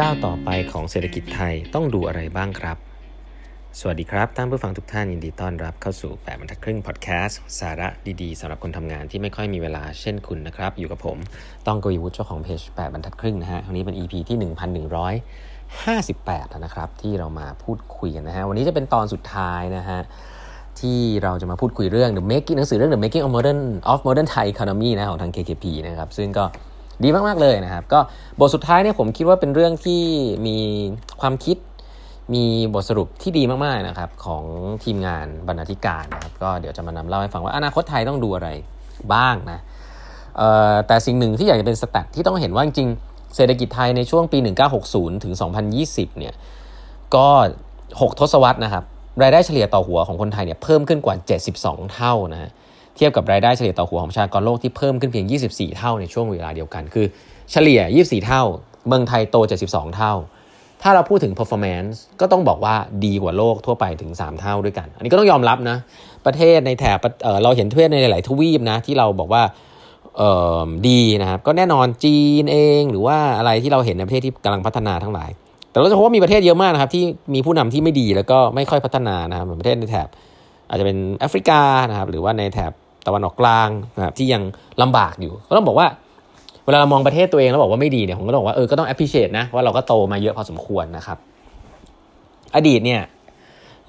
ก้าวต่อไปของเศรษฐกิจไทยต้องดูอะไรบ้างครับ สวัสดีครับท่านผู้ฟังทุกท่านยินดีต้อนรับเข้าสู่8บรรทัดครึ่งพอดแคสต์สาระดีๆสำหรับคนทำงานที่ไม่ค่อยมีเวลาเช่นคุณนะครับ อยู่กับผมต้องกวีวุฒิเจ้าของเพจ8บรรทัดครึ่งนะฮะวันนี้เป็น EP ที่ 1158นะครับ ที่เรามาพูดคุยกันนะฮะวันนี้จะเป็นตอนสุดท้ายนะฮะที่เราจะมาพูดคุยเรื่อง The Making หนังสือเรื่อง The Making of Modern of Modern Thai Economy นะของทาง KKP นะครับซึ่งก็ ดีมากๆเลยนะครับ ก็บทสุดท้ายเนี่ยผมคิดว่าเป็นเรื่องที่มีความคิดมีบทสรุปที่ดีมากๆนะครับของทีมงานบรรณาธิการนะครับก็เดี๋ยวจะมานำเล่าให้ฟังว่าอนาคตไทยต้องดูอะไรบ้างนะแต่สิ่งหนึ่งที่อยากจะเป็นสแตทที่ต้องเห็นว่าจริงเศรษฐกิจไทยในช่วงปี 1960 ถึง 2020 เนี่ยก็ 6 ทศวรรษนะครับรายได้เฉลี่ยต่อหัวของคนไทยเนี่ยเพิ่มขึ้นกว่า 72 เท่านะ ทียบกับรายได้เฉลี่ยต่อหัวของประชากรโลกที่เพิ่มขึ้นเพียง 24 เท่าในช่วงเวลาเดียวกัน คือเฉลี่ย 24 เท่า เมืองไทยโต 72 เท่า ถ้าเราพูดถึง performance ก็ต้องบอกว่าดีกว่าโลกทั่วไปถึง 3 เท่าด้วยกัน อันนี้ก็ต้องยอมรับนะ ประเทศในแถบเเราเห็นประเทศในหลายทวีปนะที่เราบอกว่าดีนะครับ ก็แน่นอนจีนเอง หรือว่าอะไรที่เราเห็นในประเทศที่กำลังพัฒนาทั้งหลาย แต่เราจะพบว่ามีประเทศเยอะมากนะครับที่มีผู้นำที่ไม่ดีแล้วก็ไม่ค่อยพัฒนานะครับเหมือนประเทศในแถบ อาจจะเป็นแอฟริกานะครับหรือว่าในแถบ ตะวันออกกลางนะครับที่ยังลำบากอยู่ ก็ต้องบอกว่า เวลาเรามองประเทศตัวเองแล้วบอกว่าไม่ดีเนี่ยผมก็ต้องบอกว่าเออก็ต้อง appreciate นะว่าเราก็โตมาเยอะพอสมควรนะครับ อดีตเนี่ย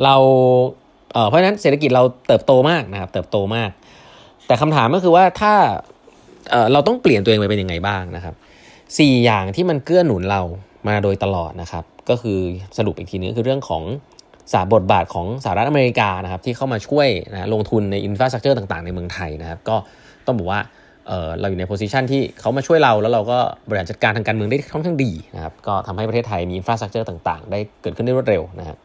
เราเเพราะฉะนั้นเศรษฐกิจเราเติบโตมากนะครับ เติบโตมาก แต่คำถามก็คือว่าถ้าเเราต้องเปลี่ยนตัวเองไปเป็นยังไงบ้างนะครับสี่อย่างที่มันเกื้อหนุนเรามาโดยตลอดนะครับ ก็คือสรุปอีกทีนึงคือเรื่องของ สาบทบาทของสหรัฐอเมริกานะครับที่เข้ามาช่วยนะลงทุนใน infrastructure ต่างๆในเมืองไทยนะครับ ก็ต้องบอกว่าเเราอยู่ใน position ที่เขามาช่วยเราแล้วเราก็บริหารจัดการทางการเมืองได้ค่อนข้างดีนะครับก็ทำให้ประเทศไทยมี infrastructure ต่างๆ ได้เกิดขึ้นได้รวดเร็วนะครับ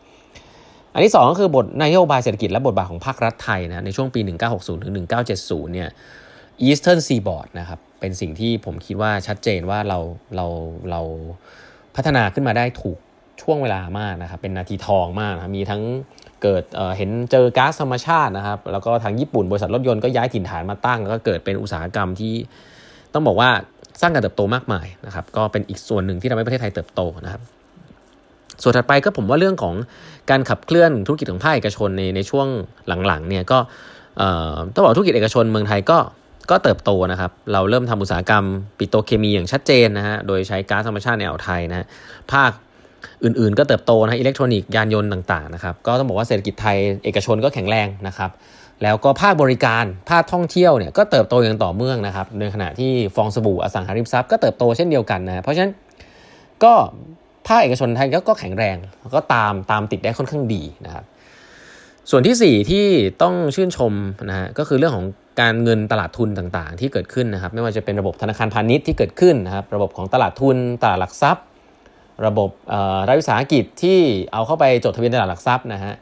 อันที่ 2 ก็คือบทนโยบายเศรษฐกิจและบทบาทของภาครัฐไทยนะในช่วงปี 1960ถึง1970เนี่ย Eastern Seaboard นะครับเป็นสิ่งที่ผมคิดว่าชัดเจนว่าเราเราเราพัฒนาขึ้นมาได้ถูก ช่วงเวลามากนะครับเป็นนาทีทองมากนะมีทั้งเกิดเเห็นเจอก๊าซธรรมชาตินะครับ แล้วก็ทางญี่ปุ่นบริษัทรถยนต์ก็ย้ายถิ่นฐานมาตั้ง แล้วก็เกิดเป็นอุตสาหกรรมที่ต้องบอกว่าสร้างการเติบโตมากมายนะครับ ก็เป็นอีกส่วนหนึ่งที่ทำให้ประเทศไทยเติบโตนะครับ ส่วนถัดไปก็ผมว่าเรื่องของการขับเคลื่อนธุรกิจของภาคเอกชนในในช่วงหลังๆเนี่ยก็ต้องบอกธุรกิจเอกชนเมืองไทยก็ก็เติบโตนะครับ เราเริ่มทำอุตสาหกรรมปิโตรเคมีอย่างชัดเจนนะฮะ โดยใช้ก๊าซธรรมชาติในอ่าวไทยนะภาค อื่นๆ ก็เติบโตนะอิเล็กทรอนิกส์ยานยนต์ต่างๆนะครับก็ต้องบอกว่าเศรษฐกิจไทยเอกชนก็แข็งแรงนะครับแล้วก็ภาคบริการภาคท่องเที่ยวเนี่ยก็เติบโตอย่างต่อเนื่องนะครับในขณะที่ฟองสบู่อสังหาริมทรัพย์ก็เติบโตเช่นเดียวกันนะเพราะฉะนั้นก็ภาคเอกชนไทยก็แข็งแรงก็ตามตามติดได้ค่อนข้างดีนะครับส่วนที่ 4 ที่ต้องชื่นชมนะฮะก็คือเรื่องของการเงินตลาดทุนต่างๆ ที่เกิดขึ้นนะครับ ไม่ว่าจะเป็นระบบธนาคารพาณิชย์ที่เกิดขึ้นนะครับ ระบบของตลาดทุนตลาดหลักทรัพย์ ระบบรัฐวิสาหกิจที่เอาเข้าไปจดทะเบียนตลาดหลักทรัพย์นะฮะ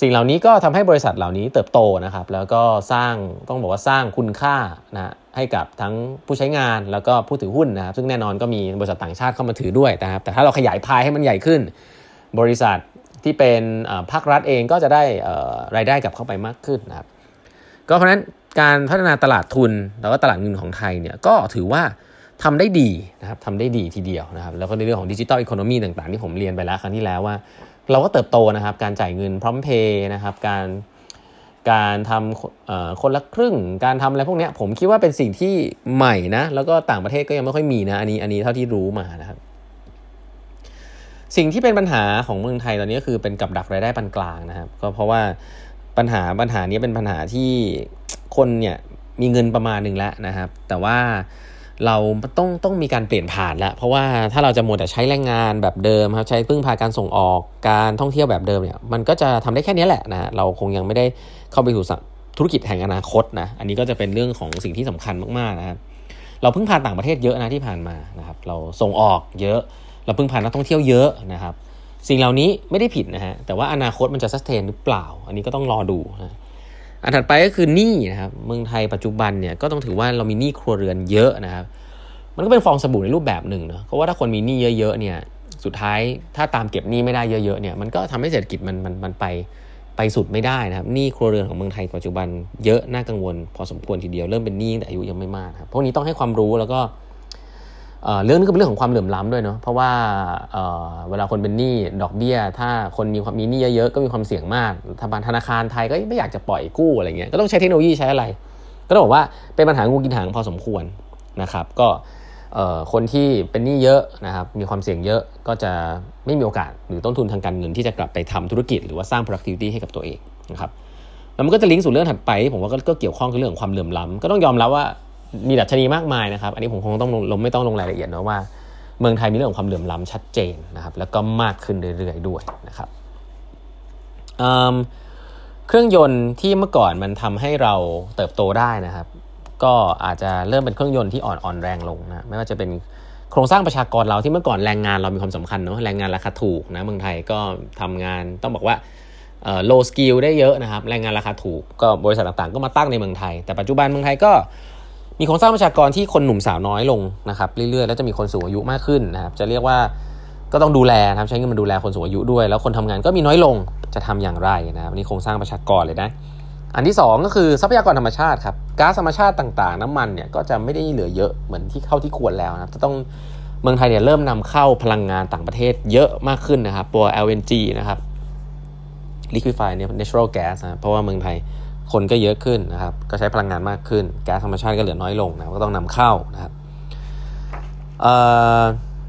สิ่งเหล่านี้ก็ทำให้บริษัทเหล่านี้เติบโตนะครับ แล้วก็สร้างต้องบอกว่าสร้างคุณค่านะให้กับทั้งผู้ใช้งานแล้วก็ผู้ถือหุ้นนะครับซึ่งแน่นอนก็มีบริษัทต่างชาติเข้ามาถือด้วยนะครับ แต่ถ้าเราขยายพายให้มันใหญ่ขึ้น บริษัทที่เป็นภาครัฐเองก็จะได้รายได้กลับเข้าไปมากขึ้นนะครับ ก็เพราะฉะนั้นการพัฒนาตลาดทุนแล้วก็ตลาดเงินของไทยเนี่ยก็ถือว่า ทำได้ดีนะครับทำได้ดีทีเดียวนะครับแล้วก็ในเรื่องของดิจิตอลอีโคโนมีต่างๆ ที่ผมเรียนไปแล้วครั้งที่แล้วว่า เราก็เติบโตนะครับ การจ่ายเงินพร้อมเพย์นะครับการการทำคนละครึ่ง การทำอะไรพวกนี้ผมคิดว่าเป็นสิ่งที่ใหม่นะ แล้วก็ต่างประเทศก็ยังไม่ค่อยมีนะ อันนี้อันนี้เท่าที่รู้มานะครับ สิ่งที่เป็นปัญหาของเมืองไทยตอนนี้ก็คือเป็นกับดักรายได้ปานกลางนะครับ ก็เพราะว่าปัญหาปัญหานี้เป็นปัญหาที่คนเนี่ยมีเงินประมาณหนึ่งแล้วนะครับ แต่ว่า เราต้องต้องมีการเปลี่ยนผ่านแล้ว เพราะว่าถ้าเราจะหมดแต่ใช้แรงงานแบบเดิมครับใช้พึ่งพาการส่งออกการท่องเที่ยวแบบเดิมเนี่ยมันก็จะทำได้แค่นี้แหละนะเราคงยังไม่ได้เข้าไปสู่ธุรกิจแห่งอนาคตนะอันนี้ก็จะเป็นเรื่องของสิ่งที่สำคัญมากๆนะครับเราพึ่งพาต่างประเทศเยอะนะที่ผ่านมานะครับเราส่งออกเยอะ เราพึ่งพานักท่องเที่ยวเยอะนะครับสิ่งเหล่านี้ไม่ได้ผิดนะฮะแต่ว่าอนาคตมันจะซัสเทนหรือเปล่า อันนี้ก็ต้องรอดูนะ อันถัดไปก็คือหนี้นะครับเมืองไทยปัจจุบันเนี่ยก็ต้องถือว่าเรามีหนี้ครัวเรือนเยอะนะครับ มันก็เป็นฟองสบู่ในรูปแบบหนึ่งเนาะเพราะว่าถ้าคนมีหนี้เยอะๆเนี่ยสุดท้ายถ้าตามเก็บหนี้ไม่ได้เยอะๆเนี่ยมันก็ทำให้เศรษฐกิจมันมันมันไปไปสุดไม่ได้นะครับหนี้ครัวเรือนของเมืองไทยปัจจุบันเยอะน่ากังวล พอสมควรทีเดียวเริ่มเป็นหนี้แต่อายุยังไม่มากครับพวกนี้ต้องให้ความรู้แล้วก็ เรื่องนี้ก็เป็นเรื่องของความเหลื่อมล้ำด้วยเนาะเพราะว่าเเวลาคนเป็นหนี้ดอกเบี้ย ถ้าคนมีความมีหนี้เยอะๆก็มีความเสี่ยงมากธนาคารธนาคารไทยก็ไม่อยากจะปล่อยกู้อะไรเงี้ยก็ต้องใช้เทคโนโลยีใช้อะไร ก็ต้องบอกว่าเป็นปัญหางูกินหางพอสมควรนะครับ ก็คนที่เป็นหนี้เยอะนะครับมีความเสี่ยงเยอะก็จะไม่มีโอกาสหรือต้นทุนทางการเงินที่จะกลับไปทำธุรกิจ หรือว่าสร้าง productivity ให้กับตัวเองนะครับแล้วมันก็จะลิงก์สู่เรื่องถัดไป ผมว่าก็เกี่ยวข้องกับเรื่องของความเหลื่อมล้ำก็ต้องยอมรับว่า มีดัชนีมากมายนะครับ อันนี้ผมคงต้องลงลงไม่ต้องลงรายละเอียดนะว่า เมืองไทยมีเรื่องของความเหลื่อมล้ำชัดเจนนะครับ แล้วก็มากขึ้นเรื่อยๆด้วยนะครับเครื่องยนต์ที่เมื่อก่อนมันทำให้เราเติบโตได้นะครับ ก็อาจจะเริ่มเป็นเครื่องยนต์ที่อ่อนอ่อนแรงลงนะไม่ว่าจะเป็นโครงสร้างประชากรเราที่เมื่อก่อนแรงงานเรามีความสำคัญเนาะแรงงานราคาถูกนะเมืองไทยก็ทำงานต้องบอกว่าเอ่อ low skill ได้เยอะนะครับ แรงงานราคาถูกก็บริษัทต่างๆ ก็มาตั้งในเมืองไทย แต่ปัจจุบันเมืองไทยก็ มีโครงสร้างประชากรที่คนหนุ่มสาวน้อยลงนะครับเรื่อยๆแล้วจะมีคนสูงอายุมากขึ้นนะครับ จะเรียกว่าก็ต้องดูแลนะครับใช้เงินมาดูแลคนสูงอายุด้วย แล้วคนทำงานก็มีน้อยลงจะทำอย่างไรนะครับนี่โครงสร้างประชากรเลยนะ อันที่ 2 ก็คือทรัพยากรธรรมชาติครับก๊าซธรรมชาติต่างๆ น้ำมันเนี่ยก็จะไม่ได้เหลือเยอะเหมือนที่เข้าที่ควรแล้วนะครับจะต้องเมืองไทยเนี่ยเริ่มนำเข้าพลังงานต่างประเทศเยอะมากขึ้นนะครับตัว LNG นะครับ liquefied natural gas นะเพราะว่าเมืองไทย คนก็เยอะขึ้นนะครับ ก็ใช้พลังงานมากขึ้นแก๊สธรรมชาติก็เหลือน้อยลงนะก็ต้องนำเข้านะครับเอ่อ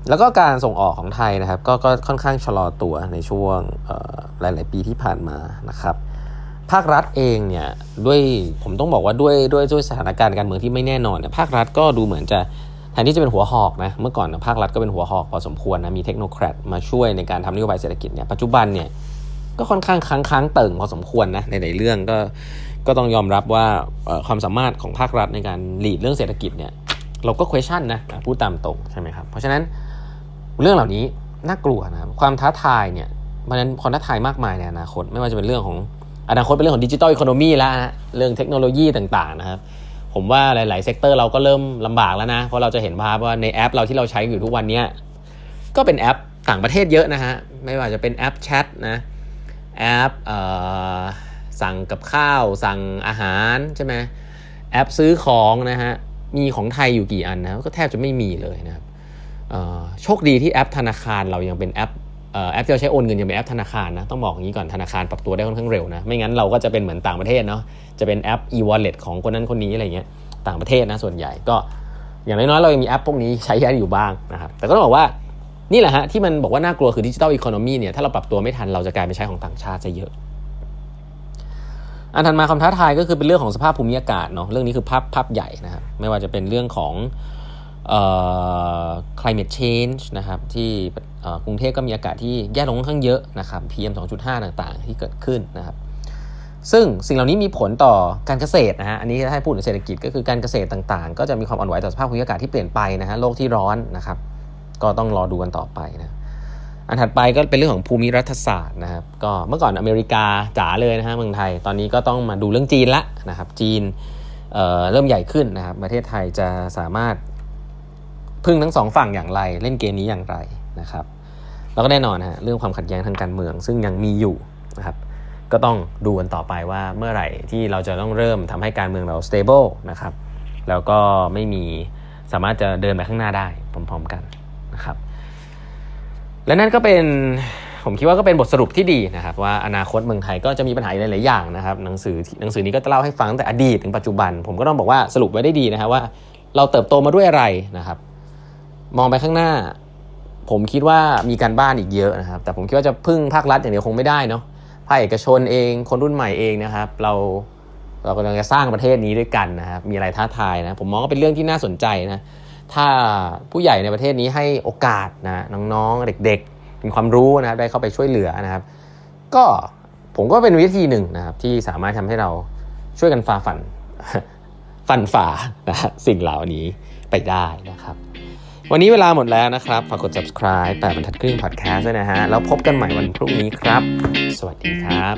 แล้วก็การส่งออกของไทยนะครับก็ก็ค่อนข้างชะลอตัวในช่วงหลาย ๆ ปีที่ผ่านมานะครับภาครัฐเองเนี่ยด้วยผมต้องบอกว่าด้วยด้วยด้วยสถานการณ์การเมืองที่ไม่แน่นอนเนี่ยภาครัฐก็ดูเหมือนจะแทนที่จะเป็นหัวหอกนะเมื่อก่อนนะภาครัฐก็เป็นหัวหอกพอสมควรนะมีเทคโนแครดมาช่วยในการทำนโยบายเศรษฐกิจเนี่ยปัจจุบันเนี่ยก็ค่อนข้างค้างค้างเติ่งพอสมควรนะในหลายเรื่องก็ ก็ต้องยอมรับว่าความสามารถของภาครัฐในการหลีดเรื่องเศรษฐกิจเนี่ยเราก็ question นะพูดตามตรงใช่ไหมครับ เพราะฉะนั้นเรื่องเหล่านี้น่ากลัวนะครับความท้าทายเนี่ยมันนั้นความท้าทายมากมายในอนาคต ไม่ว่าจะเป็นเรื่องของอนาคตเป็นเรื่องของดิจิทัลอีโคโนมีแล้วนะเรื่องเทคโนโลยีต่างๆนะครับผมว่าหลาย ๆ เซกเตอร์เราก็เริ่มลำบากแล้วนะ เพราะเราจะเห็นภาพว่าในแอปเราที่เราใช้อยู่ทุกวันนี้ก็เป็นแอปต่างประเทศเยอะนะฮะไม่ว่าจะเป็นแอปแชทนะแอปเอ่อ สั่งกับข้าว สั่งอาหารใช่ไหมแอปซื้อของนะฮะมีของไทยอยู่กี่อันนะก็แทบจะไม่มีเลยนะครับโชคดีที่แอปธนาคารเรายังเป็นแอปแอปที่เราใช้โอนเงินยังเป็นแอปธนาคารนะต้องบอกอย่างนี้ก่อนธนาคารปรับตัวได้ค่อนข้างเร็วนะไม่งั้นเราก็จะเป็นเหมือนต่างประเทศเนาะจะเป็นแอป e-wallet ของคนนั้นคนนี้อะไรเงี้ยต่างประเทศนะส่วนใหญ่ก็อย่างน้อยๆเรายังมีแอปพวกนี้ใช้อยู่บ้างนะครับแต่ก็ต้องบอกว่านี่แหละฮะที่มันบอกว่าน่ากลัวคือดิจิทัลอีโคโนมีเนี่ยถ้าเราปรับตัวไม่ทันเราจะกลายเป็นใช้ของต่างชาติซะเยอะ อันถัดมาคำท้าทายก็คือเป็นเรื่องของสภาพภูมิอากาศเนาะเรื่องนี้คือภาพภาพใหญ่นะครับไม่ว่าจะเป็นเรื่องของเอ่อ climate change นะครับที่กรุงเทพก็มีอากาศที่แย่ลงค่อนข้างเยอะนะครับ PM 2.5 ต่างๆ ที่เกิดขึ้นนะครับ ซึ่งสิ่งเหล่านี้มีผลต่อการเกษตรนะฮะอันนี้ถ้าพูดถึงเศรษฐกิจก็คือการเกษตรต่างๆ ก็จะมีความอ่อนไหวต่อสภาพภูมิอากาศที่เปลี่ยนไปนะฮะโลกที่ร้อนนะครับ ก็ต้องรอดูกันต่อไปนะ อันถัดไปก็เป็นเรื่องของภูมิรัฐศาสตร์นะครับก็เมื่อก่อนอเมริกาจ๋าเลยนะฮะเมืองไทย ตอนนี้ก็ต้องมาดูเรื่องจีนละนะครับจีนเเริ่มใหญ่ขึ้นนะครับประเทศไทยจะสามารถพึ่งทั้งสองฝั่งอย่างไร เล่นเกมนี้อย่างไรนะครับแล้วก็แน่นอนฮะเรื่องความขัดแย้งทางการเมือง ซึ่งยังมีอยู่นะครับก็ต้องดูกันต่อไปว่าเมื่อไหร่ที่เราจะต้องเริ่มทำให้การเมืองเรา stable นะครับแล้วก็ไม่มีสามารถจะเดินไปข้างหน้าได้พร้อมๆกันนะครับ และนั่นก็เป็นผมคิดว่าก็เป็นบทสรุปที่ดีนะครับว่าอนาคตเมืองไทยก็จะมีปัญหาหลายๆอย่างนะครับหนังสือหนังสือนี้ก็จะเล่าให้ฟังตั้งแต่อดีตถึงปัจจุบัน ผมก็ต้องบอกว่าสรุปไว้ได้ดีนะครับว่าเราเติบโตมาด้วยอะไรนะครับ มองไปข้างหน้า ผมคิดว่ามีการบ้านอีกเยอะนะครับ แต่ผมคิดว่าจะพึ่งภาครัฐอย่างเดียวคงไม่ได้เนาะภาคเอกชนเองคนรุ่นใหม่เองนะครับ เราเรากำลังจะสร้างประเทศนี้ด้วยกันนะครับมีอะไรท้าทายนะผมมองว่าเป็นเรื่องที่น่าสนใจนะ ถ้าผู้ใหญ่ในประเทศนี้ให้โอกาสนะน้องๆเด็กๆมีความรู้นะครับได้เข้าไปช่วยเหลือนะครับ ก็ผมก็เป็นวิธีหนึ่งนะครับ ที่สามารถทำให้เราช่วยกันฝ่าฟันฟันฝ่านะสิ่งเหล่านี้ไปได้นะครับ วันนี้เวลาหมดแล้วนะครับ ฝากกด subscribe แปดบรรทัดครึ่ง podcast ด้วยนะฮะ แล้วพบกันใหม่วันพรุ่งนี้ครับ สวัสดีครับ